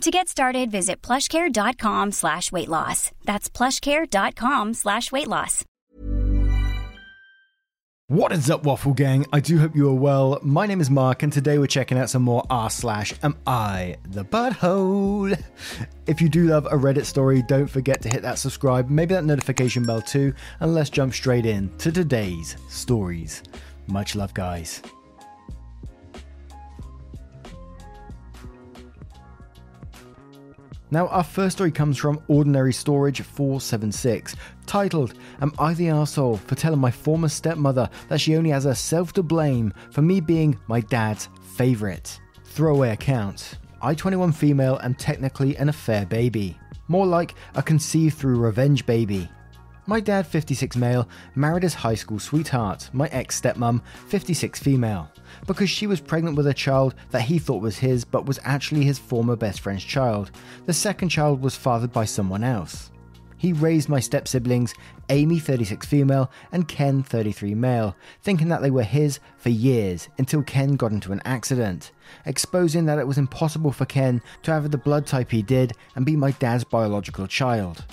To get started, visit plushcare.com slash weight loss. That's plushcare.com slash weight loss. What is up, Waffle Gang? I do hope you are well. My name is Mark, and today we're checking out some more r slash am I the butthole? If you do love a Reddit story, don't forget to hit that subscribe, maybe that notification bell too, and let's jump straight in to today's stories. Much love, guys. Now, our first story comes from Ordinary Storage 476, titled, Am I the arsehole for telling my former stepmother that she only has herself to blame for me being my dad's favourite? Throwaway account. I, 21 female, am technically an affair baby. More like a conceived through revenge baby. My dad, 56 male, married his high school sweetheart, my ex stepmom, 56 female, because she was pregnant with a child that he thought was his but was actually his former best friend's child. The second child was fathered by someone else. He raised my step siblings, Amy, 36 female, and Ken, 33 male, thinking that they were his for years until Ken got into an accident, exposing that it was impossible for Ken to have the blood type he did and be my dad's biological child.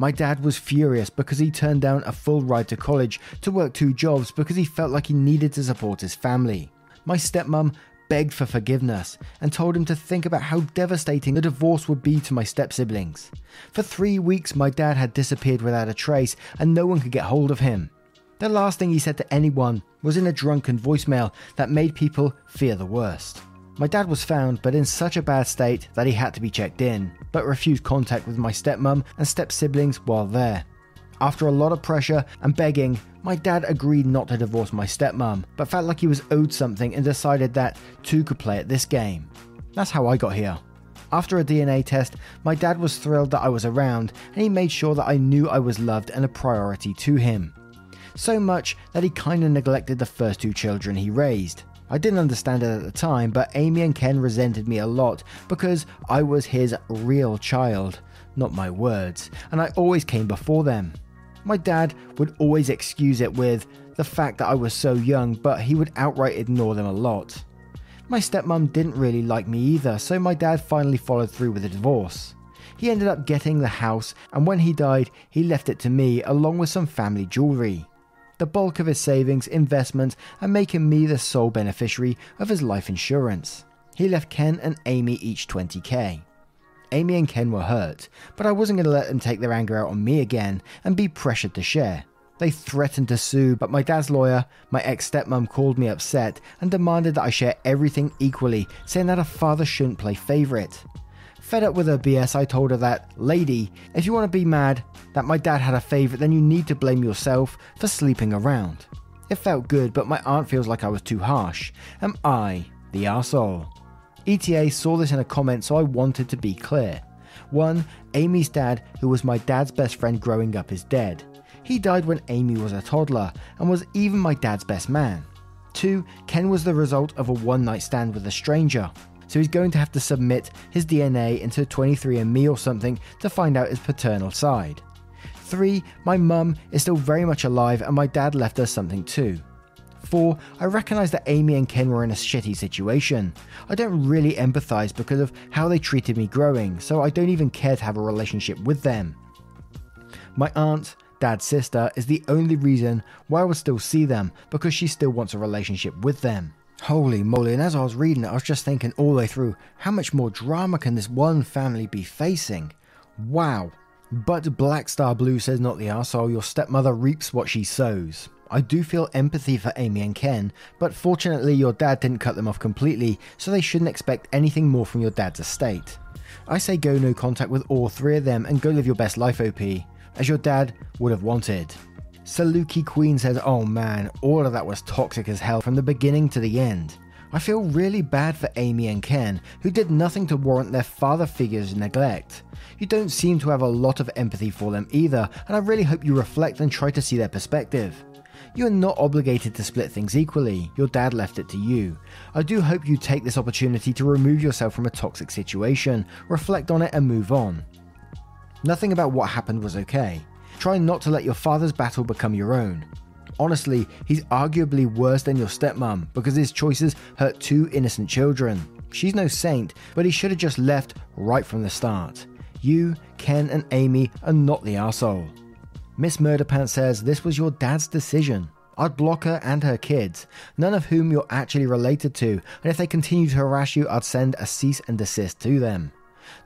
My dad was furious because he turned down a full ride to college to work two jobs because he felt like he needed to support his family. My stepmom begged for forgiveness and told him to think about how devastating the divorce would be to my step siblings. For three weeks, my dad had disappeared without a trace and no one could get hold of him. The last thing he said to anyone was in a drunken voicemail that made people fear the worst. My dad was found, but in such a bad state that he had to be checked in, but refused contact with my stepmom and step siblings while there. After a lot of pressure and begging, my dad agreed not to divorce my stepmom, but felt like he was owed something and decided that two could play at this game. That's how I got here. After a DNA test, my dad was thrilled that I was around and he made sure that I knew I was loved and a priority to him. So much that he kinda neglected the first two children he raised. I didn't understand it at the time, but Amy and Ken resented me a lot because I was his real child, not my words, and I always came before them. My dad would always excuse it with the fact that I was so young, but he would outright ignore them a lot. My stepmom didn't really like me either, so my dad finally followed through with a divorce. He ended up getting the house, and when he died, he left it to me along with some family jewellery the bulk of his savings, investments, and making me the sole beneficiary of his life insurance. He left Ken and Amy each 20k. Amy and Ken were hurt, but I wasn't going to let them take their anger out on me again and be pressured to share. They threatened to sue, but my dad's lawyer, my ex stepmom, called me upset and demanded that I share everything equally, saying that a father shouldn't play favourite. Fed up with her BS, I told her that, lady, if you want to be mad that my dad had a favourite, then you need to blame yourself for sleeping around. It felt good, but my aunt feels like I was too harsh. Am I the arsehole? ETA saw this in a comment, so I wanted to be clear. 1. Amy's dad, who was my dad's best friend growing up, is dead. He died when Amy was a toddler and was even my dad's best man. 2. Ken was the result of a one night stand with a stranger so he's going to have to submit his DNA into 23andMe or something to find out his paternal side. 3. My mum is still very much alive and my dad left us something too. 4. I recognise that Amy and Ken were in a shitty situation. I don't really empathise because of how they treated me growing, so I don't even care to have a relationship with them. My aunt, dad's sister, is the only reason why I would still see them because she still wants a relationship with them. Holy moly, and as I was reading it, I was just thinking all the way through how much more drama can this one family be facing? Wow. But Black Star Blue says, not the arsehole, your stepmother reaps what she sows. I do feel empathy for Amy and Ken, but fortunately, your dad didn't cut them off completely, so they shouldn't expect anything more from your dad's estate. I say go no contact with all three of them and go live your best life, OP, as your dad would have wanted. Saluki Queen says, Oh man, all of that was toxic as hell from the beginning to the end. I feel really bad for Amy and Ken, who did nothing to warrant their father figure's neglect. You don't seem to have a lot of empathy for them either, and I really hope you reflect and try to see their perspective. You are not obligated to split things equally, your dad left it to you. I do hope you take this opportunity to remove yourself from a toxic situation, reflect on it, and move on. Nothing about what happened was okay. Try not to let your father's battle become your own. Honestly, he's arguably worse than your stepmom because his choices hurt two innocent children. She's no saint, but he should have just left right from the start. You, Ken, and Amy are not the asshole. Miss Murderpants says this was your dad's decision. I'd block her and her kids, none of whom you're actually related to, and if they continue to harass you, I'd send a cease and desist to them.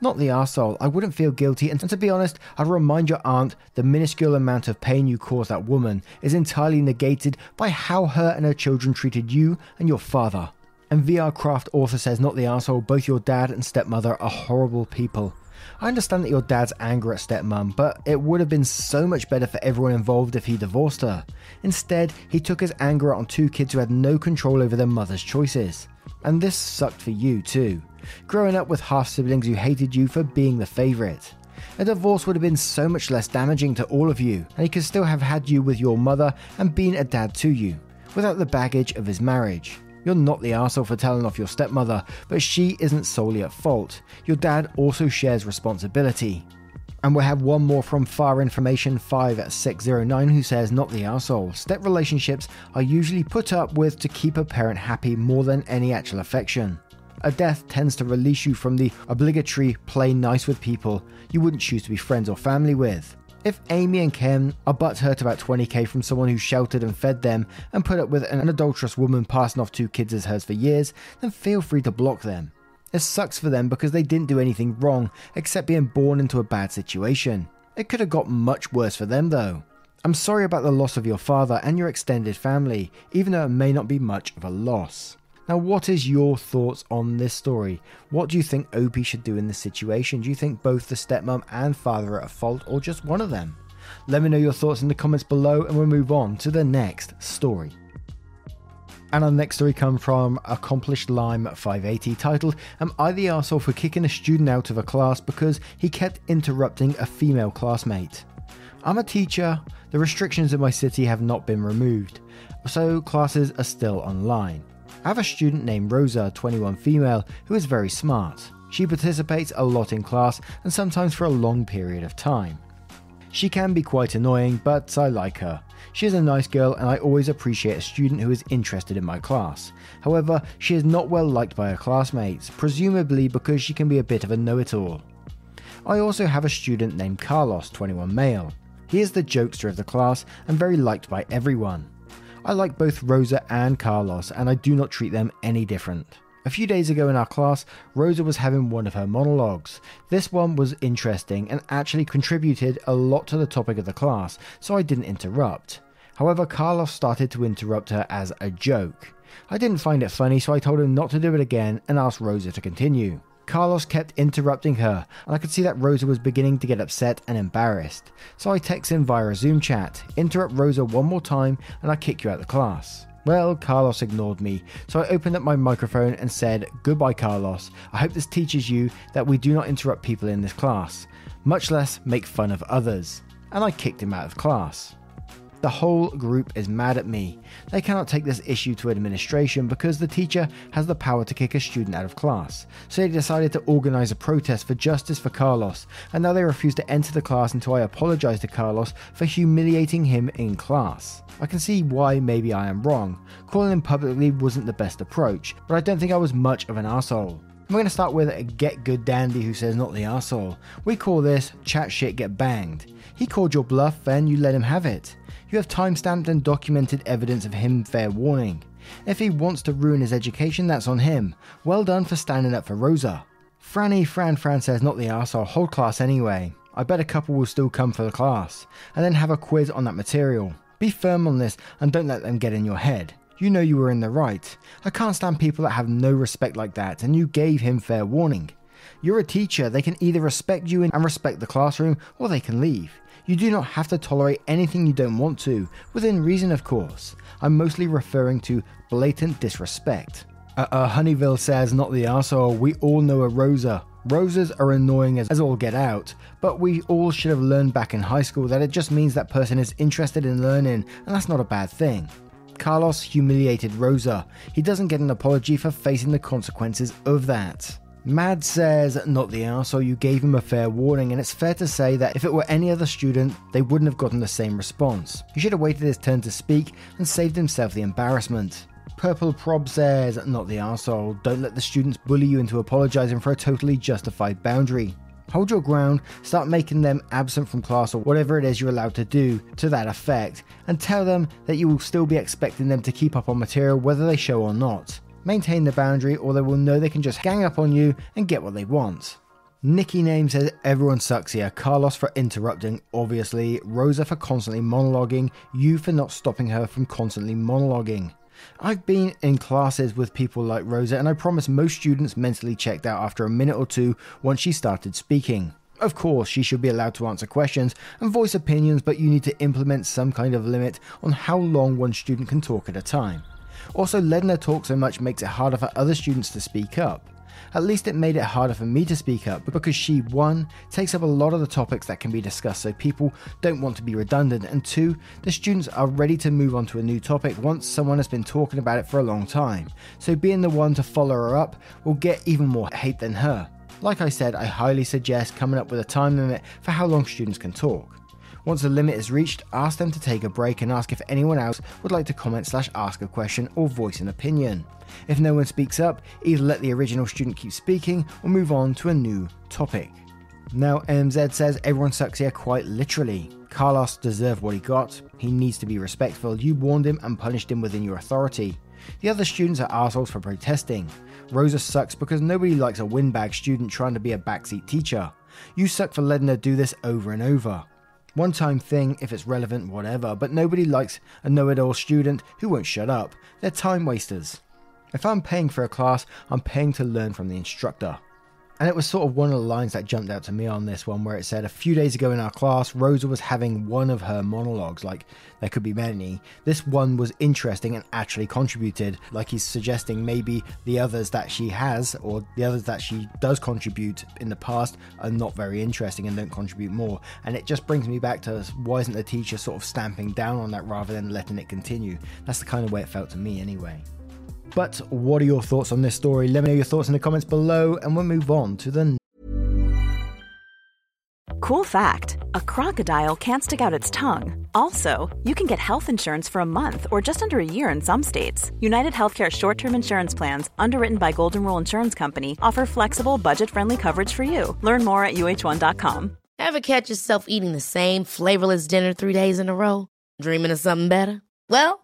Not the arsehole, I wouldn't feel guilty, and to be honest, I'd remind your aunt the minuscule amount of pain you caused that woman is entirely negated by how her and her children treated you and your father. And VR Craft author says, Not the asshole, both your dad and stepmother are horrible people. I understand that your dad's anger at stepmom, but it would have been so much better for everyone involved if he divorced her. Instead, he took his anger out on two kids who had no control over their mother's choices. And this sucked for you too growing up with half siblings who hated you for being the favourite. A divorce would have been so much less damaging to all of you, and he could still have had you with your mother and been a dad to you, without the baggage of his marriage. You're not the asshole for telling off your stepmother, but she isn't solely at fault. Your dad also shares responsibility. And we have one more from Fire Information 5609 who says, Not the asshole. Step relationships are usually put up with to keep a parent happy more than any actual affection. A death tends to release you from the obligatory play nice with people you wouldn't choose to be friends or family with. If Amy and Ken are butthurt about 20k from someone who sheltered and fed them and put up with an adulterous woman passing off two kids as hers for years, then feel free to block them. It sucks for them because they didn't do anything wrong except being born into a bad situation. It could have got much worse for them though. I'm sorry about the loss of your father and your extended family, even though it may not be much of a loss. Now, what is your thoughts on this story? What do you think Opie should do in this situation? Do you think both the stepmom and father are at fault, or just one of them? Let me know your thoughts in the comments below, and we'll move on to the next story. And our next story comes from Accomplished Lime 580, titled Am I the arsehole for kicking a student out of a class because he kept interrupting a female classmate? I'm a teacher, the restrictions in my city have not been removed, so classes are still online. I have a student named Rosa, 21 female, who is very smart. She participates a lot in class and sometimes for a long period of time. She can be quite annoying, but I like her. She is a nice girl and I always appreciate a student who is interested in my class. However, she is not well liked by her classmates, presumably because she can be a bit of a know it all. I also have a student named Carlos, 21 male. He is the jokester of the class and very liked by everyone. I like both Rosa and Carlos, and I do not treat them any different. A few days ago in our class, Rosa was having one of her monologues. This one was interesting and actually contributed a lot to the topic of the class, so I didn't interrupt. However, Carlos started to interrupt her as a joke. I didn't find it funny, so I told him not to do it again and asked Rosa to continue. Carlos kept interrupting her, and I could see that Rosa was beginning to get upset and embarrassed. So I text him via a Zoom chat, interrupt Rosa one more time, and I kick you out of the class. Well, Carlos ignored me, so I opened up my microphone and said, Goodbye, Carlos. I hope this teaches you that we do not interrupt people in this class, much less make fun of others. And I kicked him out of class. The whole group is mad at me. They cannot take this issue to administration because the teacher has the power to kick a student out of class. So they decided to organise a protest for justice for Carlos, and now they refuse to enter the class until I apologise to Carlos for humiliating him in class. I can see why maybe I am wrong. Calling him publicly wasn't the best approach, but I don't think I was much of an asshole. We're going to start with a Get Good Dandy who says, Not the asshole. We call this chat shit get banged. He called your bluff and you let him have it. You have timestamped and documented evidence of him fair warning. If he wants to ruin his education, that's on him. Well done for standing up for Rosa. Franny Fran Fran says, Not the asshole. hold class anyway. I bet a couple will still come for the class, and then have a quiz on that material. Be firm on this and don't let them get in your head. You know you were in the right. I can't stand people that have no respect like that, and you gave him fair warning. You're a teacher, they can either respect you and respect the classroom, or they can leave. You do not have to tolerate anything you don't want to, within reason, of course. I'm mostly referring to blatant disrespect. Uh, uh, Honeyville says, not the arsehole, we all know a Rosa. Roses are annoying as all get out, but we all should have learned back in high school that it just means that person is interested in learning, and that's not a bad thing. Carlos humiliated Rosa. He doesn't get an apology for facing the consequences of that. Mad says, not the arsehole, you gave him a fair warning, and it's fair to say that if it were any other student, they wouldn't have gotten the same response. He should have waited his turn to speak and saved himself the embarrassment. Purple Prob says, not the arsehole, don't let the students bully you into apologising for a totally justified boundary. Hold your ground, start making them absent from class or whatever it is you're allowed to do to that effect, and tell them that you will still be expecting them to keep up on material whether they show or not. Maintain the boundary or they will know they can just gang up on you and get what they want. Nikki Name says everyone sucks here. Carlos for interrupting, obviously. Rosa for constantly monologuing. You for not stopping her from constantly monologuing. I've been in classes with people like Rosa, and I promise most students mentally checked out after a minute or two once she started speaking. Of course, she should be allowed to answer questions and voice opinions, but you need to implement some kind of limit on how long one student can talk at a time. Also, letting her talk so much makes it harder for other students to speak up. At least it made it harder for me to speak up because she, one, takes up a lot of the topics that can be discussed so people don't want to be redundant, and two, the students are ready to move on to a new topic once someone has been talking about it for a long time. So being the one to follow her up will get even more hate than her. Like I said, I highly suggest coming up with a time limit for how long students can talk. Once the limit is reached, ask them to take a break and ask if anyone else would like to comment slash ask a question or voice an opinion. If no one speaks up, either let the original student keep speaking or move on to a new topic. Now, MZ says everyone sucks here quite literally. Carlos deserved what he got. He needs to be respectful. You warned him and punished him within your authority. The other students are assholes for protesting. Rosa sucks because nobody likes a windbag student trying to be a backseat teacher. You suck for letting her do this over and over. One time thing, if it's relevant, whatever, but nobody likes a know it all student who won't shut up. They're time wasters. If I'm paying for a class, I'm paying to learn from the instructor. And it was sort of one of the lines that jumped out to me on this one, where it said, A few days ago in our class, Rosa was having one of her monologues, like there could be many. This one was interesting and actually contributed, like he's suggesting maybe the others that she has, or the others that she does contribute in the past, are not very interesting and don't contribute more. And it just brings me back to why isn't the teacher sort of stamping down on that rather than letting it continue? That's the kind of way it felt to me, anyway. But what are your thoughts on this story? Let me know your thoughts in the comments below, and we'll move on to the. Cool fact a crocodile can't stick out its tongue. Also, you can get health insurance for a month or just under a year in some states. United Healthcare short term insurance plans, underwritten by Golden Rule Insurance Company, offer flexible, budget friendly coverage for you. Learn more at uh1.com. Ever catch yourself eating the same flavorless dinner three days in a row? Dreaming of something better? Well,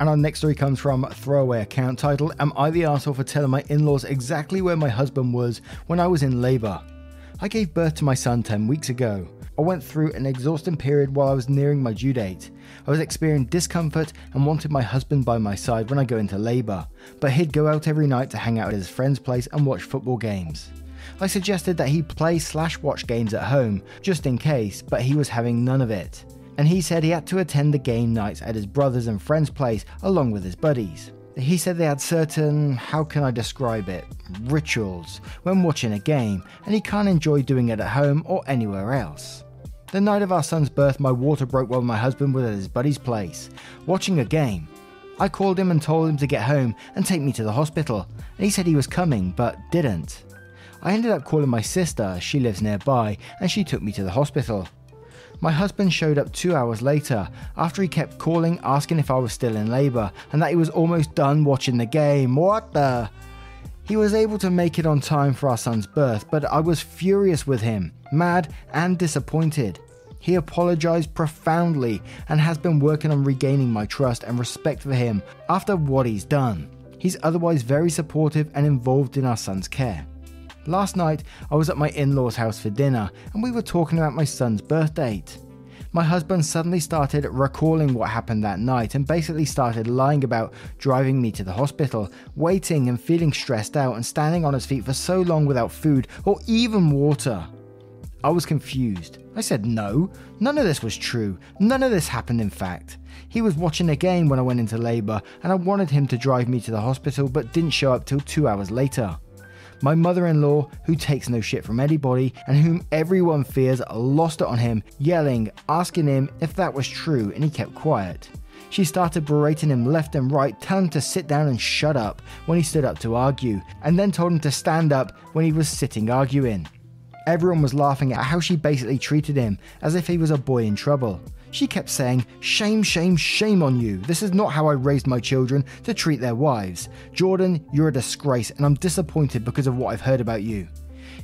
And our next story comes from Throwaway Account titled Am I the arsehole for telling my in laws exactly where my husband was when I was in labour? I gave birth to my son 10 weeks ago. I went through an exhausting period while I was nearing my due date. I was experiencing discomfort and wanted my husband by my side when I go into labour, but he'd go out every night to hang out at his friend's place and watch football games. I suggested that he play slash watch games at home, just in case, but he was having none of it and he said he had to attend the game nights at his brother's and friends' place along with his buddies. He said they had certain, how can I describe it, rituals when watching a game, and he can't enjoy doing it at home or anywhere else. The night of our son's birth, my water broke while my husband was at his buddy's place, watching a game. I called him and told him to get home and take me to the hospital, and he said he was coming, but didn't. I ended up calling my sister, she lives nearby, and she took me to the hospital. My husband showed up two hours later after he kept calling asking if I was still in labour and that he was almost done watching the game. What the? He was able to make it on time for our son's birth, but I was furious with him, mad and disappointed. He apologised profoundly and has been working on regaining my trust and respect for him after what he's done. He's otherwise very supportive and involved in our son's care. Last night, I was at my in law's house for dinner and we were talking about my son's birth date. My husband suddenly started recalling what happened that night and basically started lying about driving me to the hospital, waiting and feeling stressed out and standing on his feet for so long without food or even water. I was confused. I said no, none of this was true. None of this happened, in fact. He was watching a game when I went into labour, and I wanted him to drive me to the hospital but didn't show up till two hours later. My mother in law, who takes no shit from anybody and whom everyone fears, lost it on him, yelling, asking him if that was true, and he kept quiet. She started berating him left and right, telling him to sit down and shut up when he stood up to argue, and then told him to stand up when he was sitting arguing. Everyone was laughing at how she basically treated him as if he was a boy in trouble. She kept saying, Shame, shame, shame on you. This is not how I raised my children to treat their wives. Jordan, you're a disgrace, and I'm disappointed because of what I've heard about you.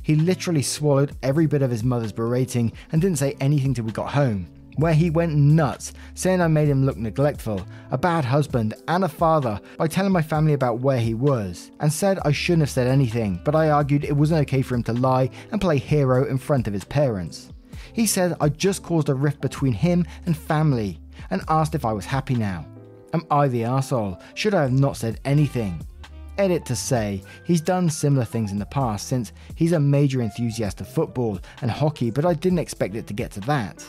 He literally swallowed every bit of his mother's berating and didn't say anything till we got home where he went nuts, saying I made him look neglectful, a bad husband, and a father by telling my family about where he was, and said I shouldn't have said anything, but I argued it wasn't okay for him to lie and play hero in front of his parents. He said I just caused a rift between him and family, and asked if I was happy now. Am I the asshole? Should I have not said anything? Edit to say, he's done similar things in the past since he's a major enthusiast of football and hockey, but I didn't expect it to get to that.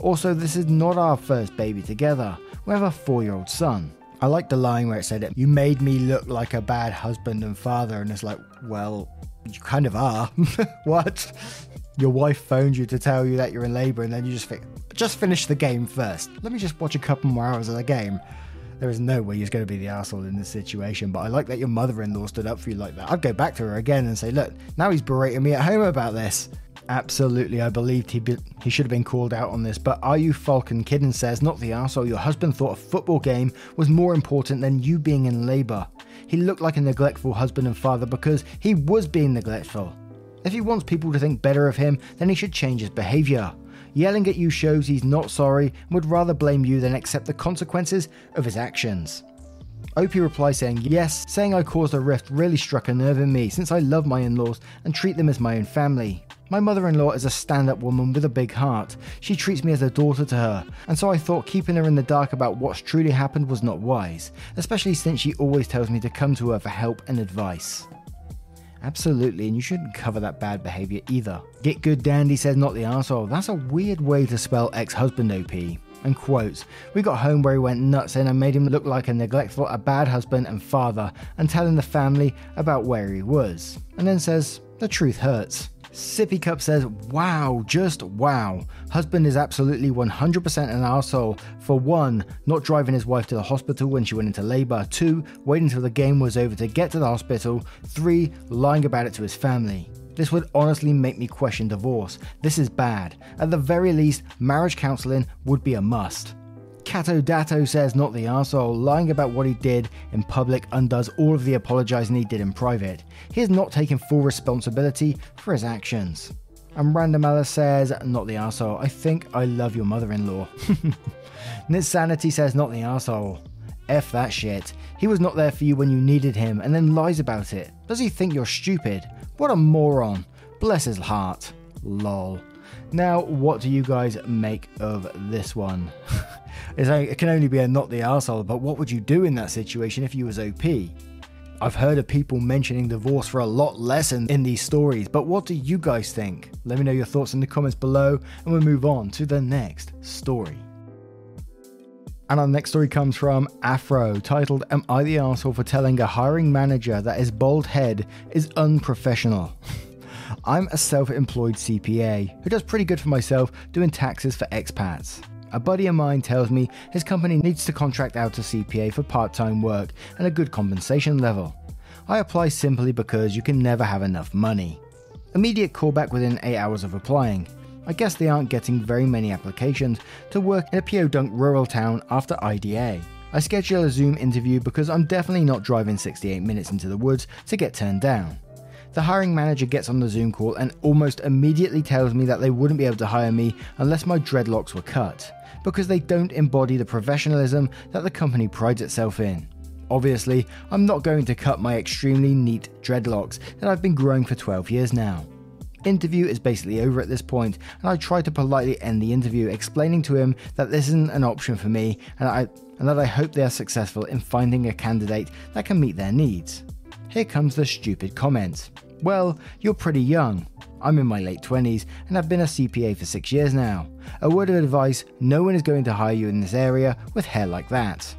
Also, this is not our first baby together. We have a four year old son. I like the line where it said, You made me look like a bad husband and father. And it's like, Well, you kind of are. what? Your wife phones you to tell you that you're in labour, and then you just think, Just finish the game first. Let me just watch a couple more hours of the game. There is no way you're going to be the asshole in this situation, but I like that your mother in law stood up for you like that. I'd go back to her again and say, Look, now he's berating me at home about this. Absolutely, I believed he be- he should have been called out on this. But are you Falcon Kidden says, not the asshole your husband thought a football game was more important than you being in labour. He looked like a neglectful husband and father because he was being neglectful. If he wants people to think better of him, then he should change his behaviour. Yelling at you shows he's not sorry and would rather blame you than accept the consequences of his actions. Opie replies saying, Yes, saying I caused a rift really struck a nerve in me since I love my in laws and treat them as my own family. My mother in law is a stand up woman with a big heart. She treats me as a daughter to her, and so I thought keeping her in the dark about what's truly happened was not wise, especially since she always tells me to come to her for help and advice. Absolutely, and you shouldn't cover that bad behaviour either. Get good dandy says not the asshole. That's a weird way to spell ex husband OP. And quotes, We got home where he went nuts and I made him look like a neglectful, a bad husband and father, and telling the family about where he was. And then says, The truth hurts. Sippy Cup says, Wow, just wow. Husband is absolutely 100% an asshole. For one, not driving his wife to the hospital when she went into labour. Two, waiting until the game was over to get to the hospital. Three, lying about it to his family. This would honestly make me question divorce. This is bad. At the very least, marriage counselling would be a must. Cato Dato says not the asshole, lying about what he did in public undoes all of the apologising he did in private. He has not taken full responsibility for his actions. And Random Alice says, not the asshole. I think I love your mother in law. Nitsanity says, not the asshole. F that shit. He was not there for you when you needed him and then lies about it. Does he think you're stupid? What a moron. Bless his heart. Lol. Now, what do you guys make of this one? it can only be a not the arsehole, but what would you do in that situation if you was OP? I've heard of people mentioning divorce for a lot less in, in these stories, but what do you guys think? Let me know your thoughts in the comments below, and we'll move on to the next story. And our next story comes from Afro, titled Am I the asshole for telling a hiring manager that his bald head is unprofessional? I'm a self employed CPA who does pretty good for myself doing taxes for expats. A buddy of mine tells me his company needs to contract out a CPA for part time work and a good compensation level. I apply simply because you can never have enough money. Immediate callback within 8 hours of applying. I guess they aren't getting very many applications to work in a podunk rural town after IDA. I schedule a Zoom interview because I'm definitely not driving 68 minutes into the woods to get turned down. The hiring manager gets on the Zoom call and almost immediately tells me that they wouldn't be able to hire me unless my dreadlocks were cut, because they don't embody the professionalism that the company prides itself in. Obviously, I'm not going to cut my extremely neat dreadlocks that I've been growing for 12 years now. Interview is basically over at this point, and I try to politely end the interview, explaining to him that this isn't an option for me and, I, and that I hope they are successful in finding a candidate that can meet their needs. Here comes the stupid comment. Well, you're pretty young. I'm in my late 20s and I've been a CPA for six years now. A word of advice no one is going to hire you in this area with hair like that.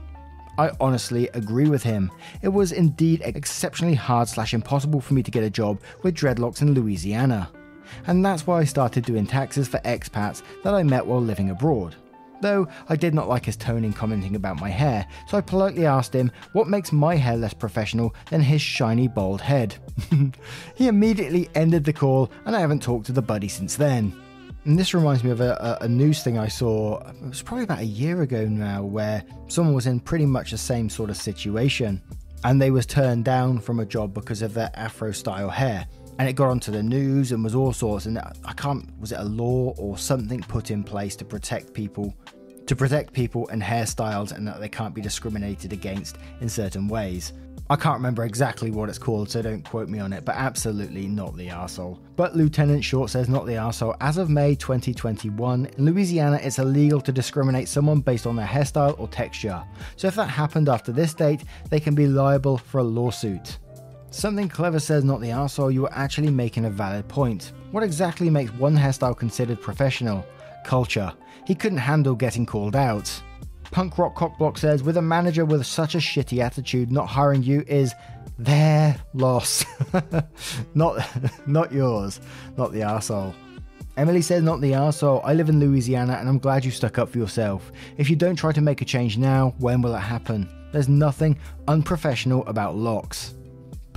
I honestly agree with him. It was indeed exceptionally hard slash impossible for me to get a job with dreadlocks in Louisiana. And that's why I started doing taxes for expats that I met while living abroad. Though I did not like his tone in commenting about my hair, so I politely asked him what makes my hair less professional than his shiny bald head. he immediately ended the call, and I haven't talked to the buddy since then. And this reminds me of a, a, news thing I saw, it was probably about a year ago now, where someone was in pretty much the same sort of situation. And they was turned down from a job because of their afro style hair. And it got onto the news and was all sorts. And I can't, was it a law or something put in place to protect people, to protect people and hairstyles and that they can't be discriminated against in certain ways? I can't remember exactly what it's called, so don't quote me on it, but absolutely not the arsehole. But Lieutenant Short says not the arsehole. As of May 2021, in Louisiana, it's illegal to discriminate someone based on their hairstyle or texture. So if that happened after this date, they can be liable for a lawsuit. Something clever says not the arsehole, you are actually making a valid point. What exactly makes one hairstyle considered professional? Culture. He couldn't handle getting called out. Punk Rock Cockblock says, with a manager with such a shitty attitude, not hiring you is their loss. not not yours, not the arsehole. Emily says, not the arsehole. I live in Louisiana and I'm glad you stuck up for yourself. If you don't try to make a change now, when will it happen? There's nothing unprofessional about locks.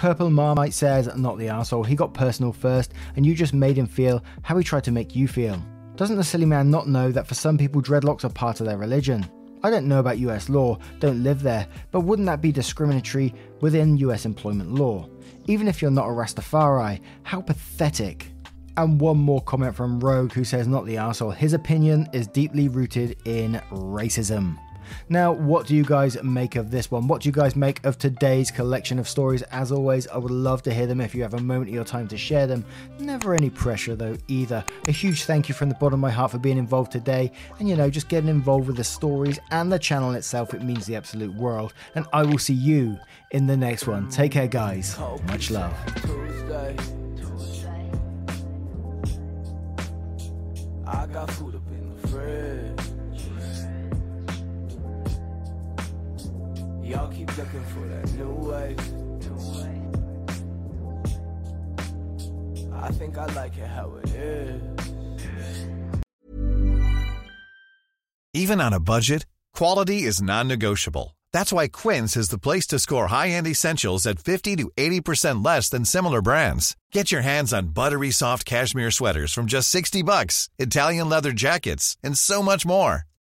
Purple Marmite says, not the asshole. He got personal first and you just made him feel how he tried to make you feel. Doesn't the silly man not know that for some people dreadlocks are part of their religion? I don't know about US law, don't live there, but wouldn't that be discriminatory within US employment law? Even if you're not a Rastafari, how pathetic. And one more comment from Rogue who says, not the asshole. his opinion is deeply rooted in racism. Now, what do you guys make of this one? What do you guys make of today's collection of stories? As always, I would love to hear them if you have a moment of your time to share them. Never any pressure though, either. A huge thank you from the bottom of my heart for being involved today and you know, just getting involved with the stories and the channel itself. It means the absolute world. And I will see you in the next one. Take care, guys. Much love. I got food Y'all keep looking for that new way. I think I like it how it is. Even on a budget, quality is non-negotiable. That's why Quince is the place to score high-end essentials at 50 to 80% less than similar brands. Get your hands on buttery soft cashmere sweaters from just 60 bucks, Italian leather jackets, and so much more.